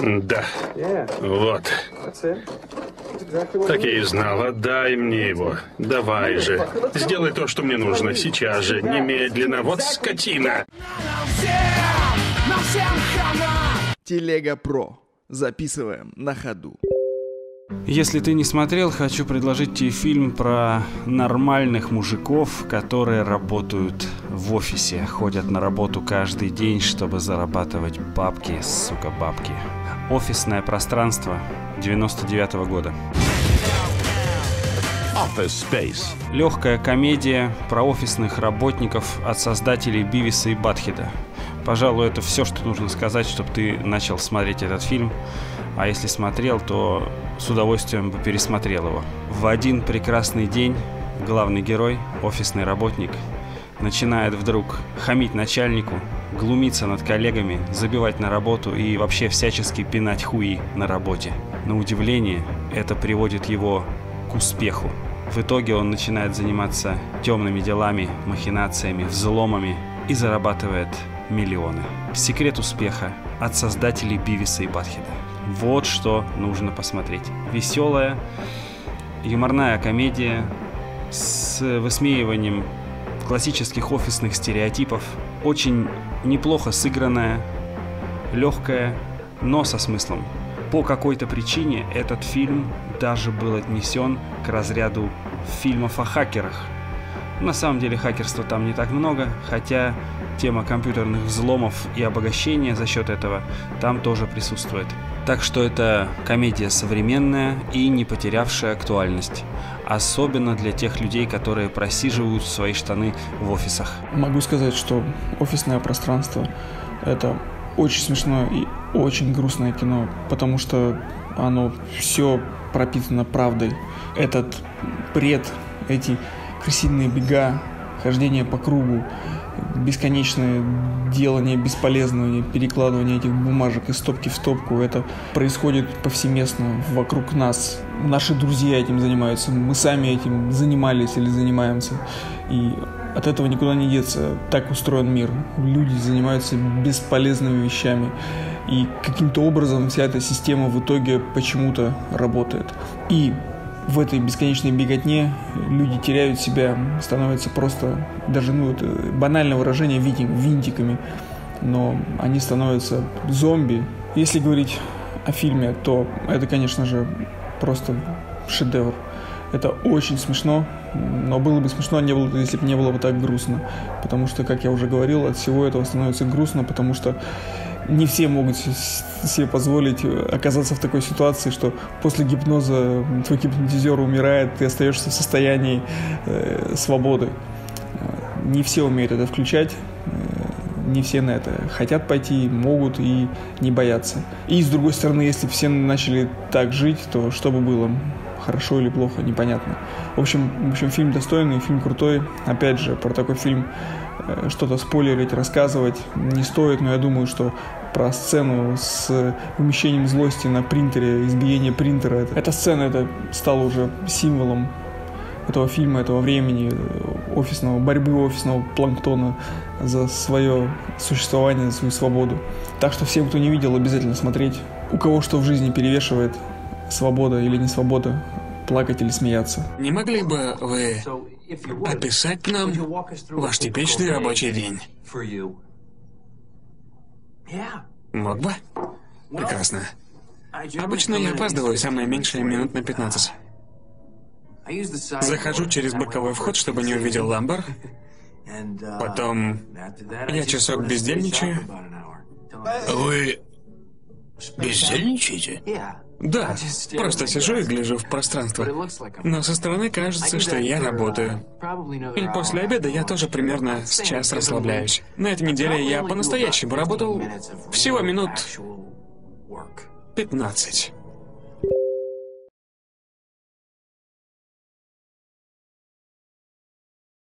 Да. Вот. Так я и знал. Отдай мне его. Давай же. Сделай то, что мне нужно. Сейчас же. Немедленно. Вот скотина. Телега Про. Записываем на ходу. Если ты не смотрел, хочу предложить тебе фильм про нормальных мужиков, которые работают в офисе, ходят на работу каждый день, чтобы зарабатывать бабки, сука, бабки. Офисное пространство 99 -го года. Office Space. Легкая комедия про офисных работников от создателей Бивиса и Батхеда. Пожалуй, это все, что нужно сказать, чтобы ты начал смотреть этот фильм. А если смотрел, то с удовольствием бы пересмотрел его. В один прекрасный день главный герой, офисный работник, начинает вдруг хамить начальнику, глумиться над коллегами, забивать на работу и вообще всячески пинать хуи на работе. На удивление, это приводит его к успеху. В итоге он начинает заниматься темными делами, махинациями, взломами и зарабатывает миллионы. Секрет успеха от создателей Бивиса и Батхеда. Вот что нужно посмотреть. Веселая, юморная комедия с высмеиванием классических офисных стереотипов. Очень неплохо сыгранная, легкая, но со смыслом. По какой-то причине этот фильм даже был отнесен к разряду фильмов о хакерах. На самом деле хакерства там не так много, хотя тема компьютерных взломов и обогащения за счет этого там тоже присутствует. Так что это комедия современная и не потерявшая актуальность. Особенно для тех людей, которые просиживают свои штаны в офисах. Могу сказать, что офисное пространство – это очень смешное и очень грустное кино, потому что оно все пропитано правдой. Этот бред, эти крысиные бега, хождение по кругу, бесконечное делание бесполезного, перекладывание этих бумажек из стопки в стопку, это происходит повсеместно вокруг нас. Наши друзья этим занимаются, мы сами этим занимались или занимаемся. И от этого никуда не деться. Так устроен мир. Люди занимаются бесполезными вещами. И каким-то образом вся эта система в итоге почему-то работает. И в этой бесконечной беготне люди теряют себя, становятся просто, даже ну, это банальное выражение, винтиками, но они становятся зомби. Если говорить о фильме, то это, конечно же, просто шедевр. Это очень смешно, но было бы смешно, не было, если бы не было бы так грустно. Потому что, как я уже говорил, от всего этого становится грустно, потому что не все могут себе позволить оказаться в такой ситуации, что после гипноза твой гипнотизер умирает, ты остаешься в состоянии э, свободы. Не все умеют это включать, э, не все на это хотят пойти, могут и не боятся. И с другой стороны, если все начали так жить, то что бы было? Хорошо или плохо, непонятно. В общем, в общем, фильм достойный, фильм крутой. Опять же, про такой фильм Э, что-то спойлерить, рассказывать не стоит, но я думаю, что про сцену с умещением злости на принтере, избиение принтера. Эта сцена это стала уже символом этого фильма, этого времени, офисного, борьбы офисного планктона за свое существование, за свою свободу. Так что всем, кто не видел, обязательно смотреть. У кого что в жизни перевешивает, свобода или не свобода, плакать или смеяться. Не могли бы вы описать нам ваш типичный рабочий день? Мог бы? Прекрасно. Обычно я опаздываю самое меньшее минут на 15. Захожу через боковой вход, чтобы не увидел ламбар. Потом я часок бездельничаю. Вы бездельничаете? Да, просто сижу и гляжу в пространство. Но со стороны кажется, что я работаю. И после обеда я тоже примерно с час расслабляюсь. На этой неделе я по-настоящему работал всего минут 15.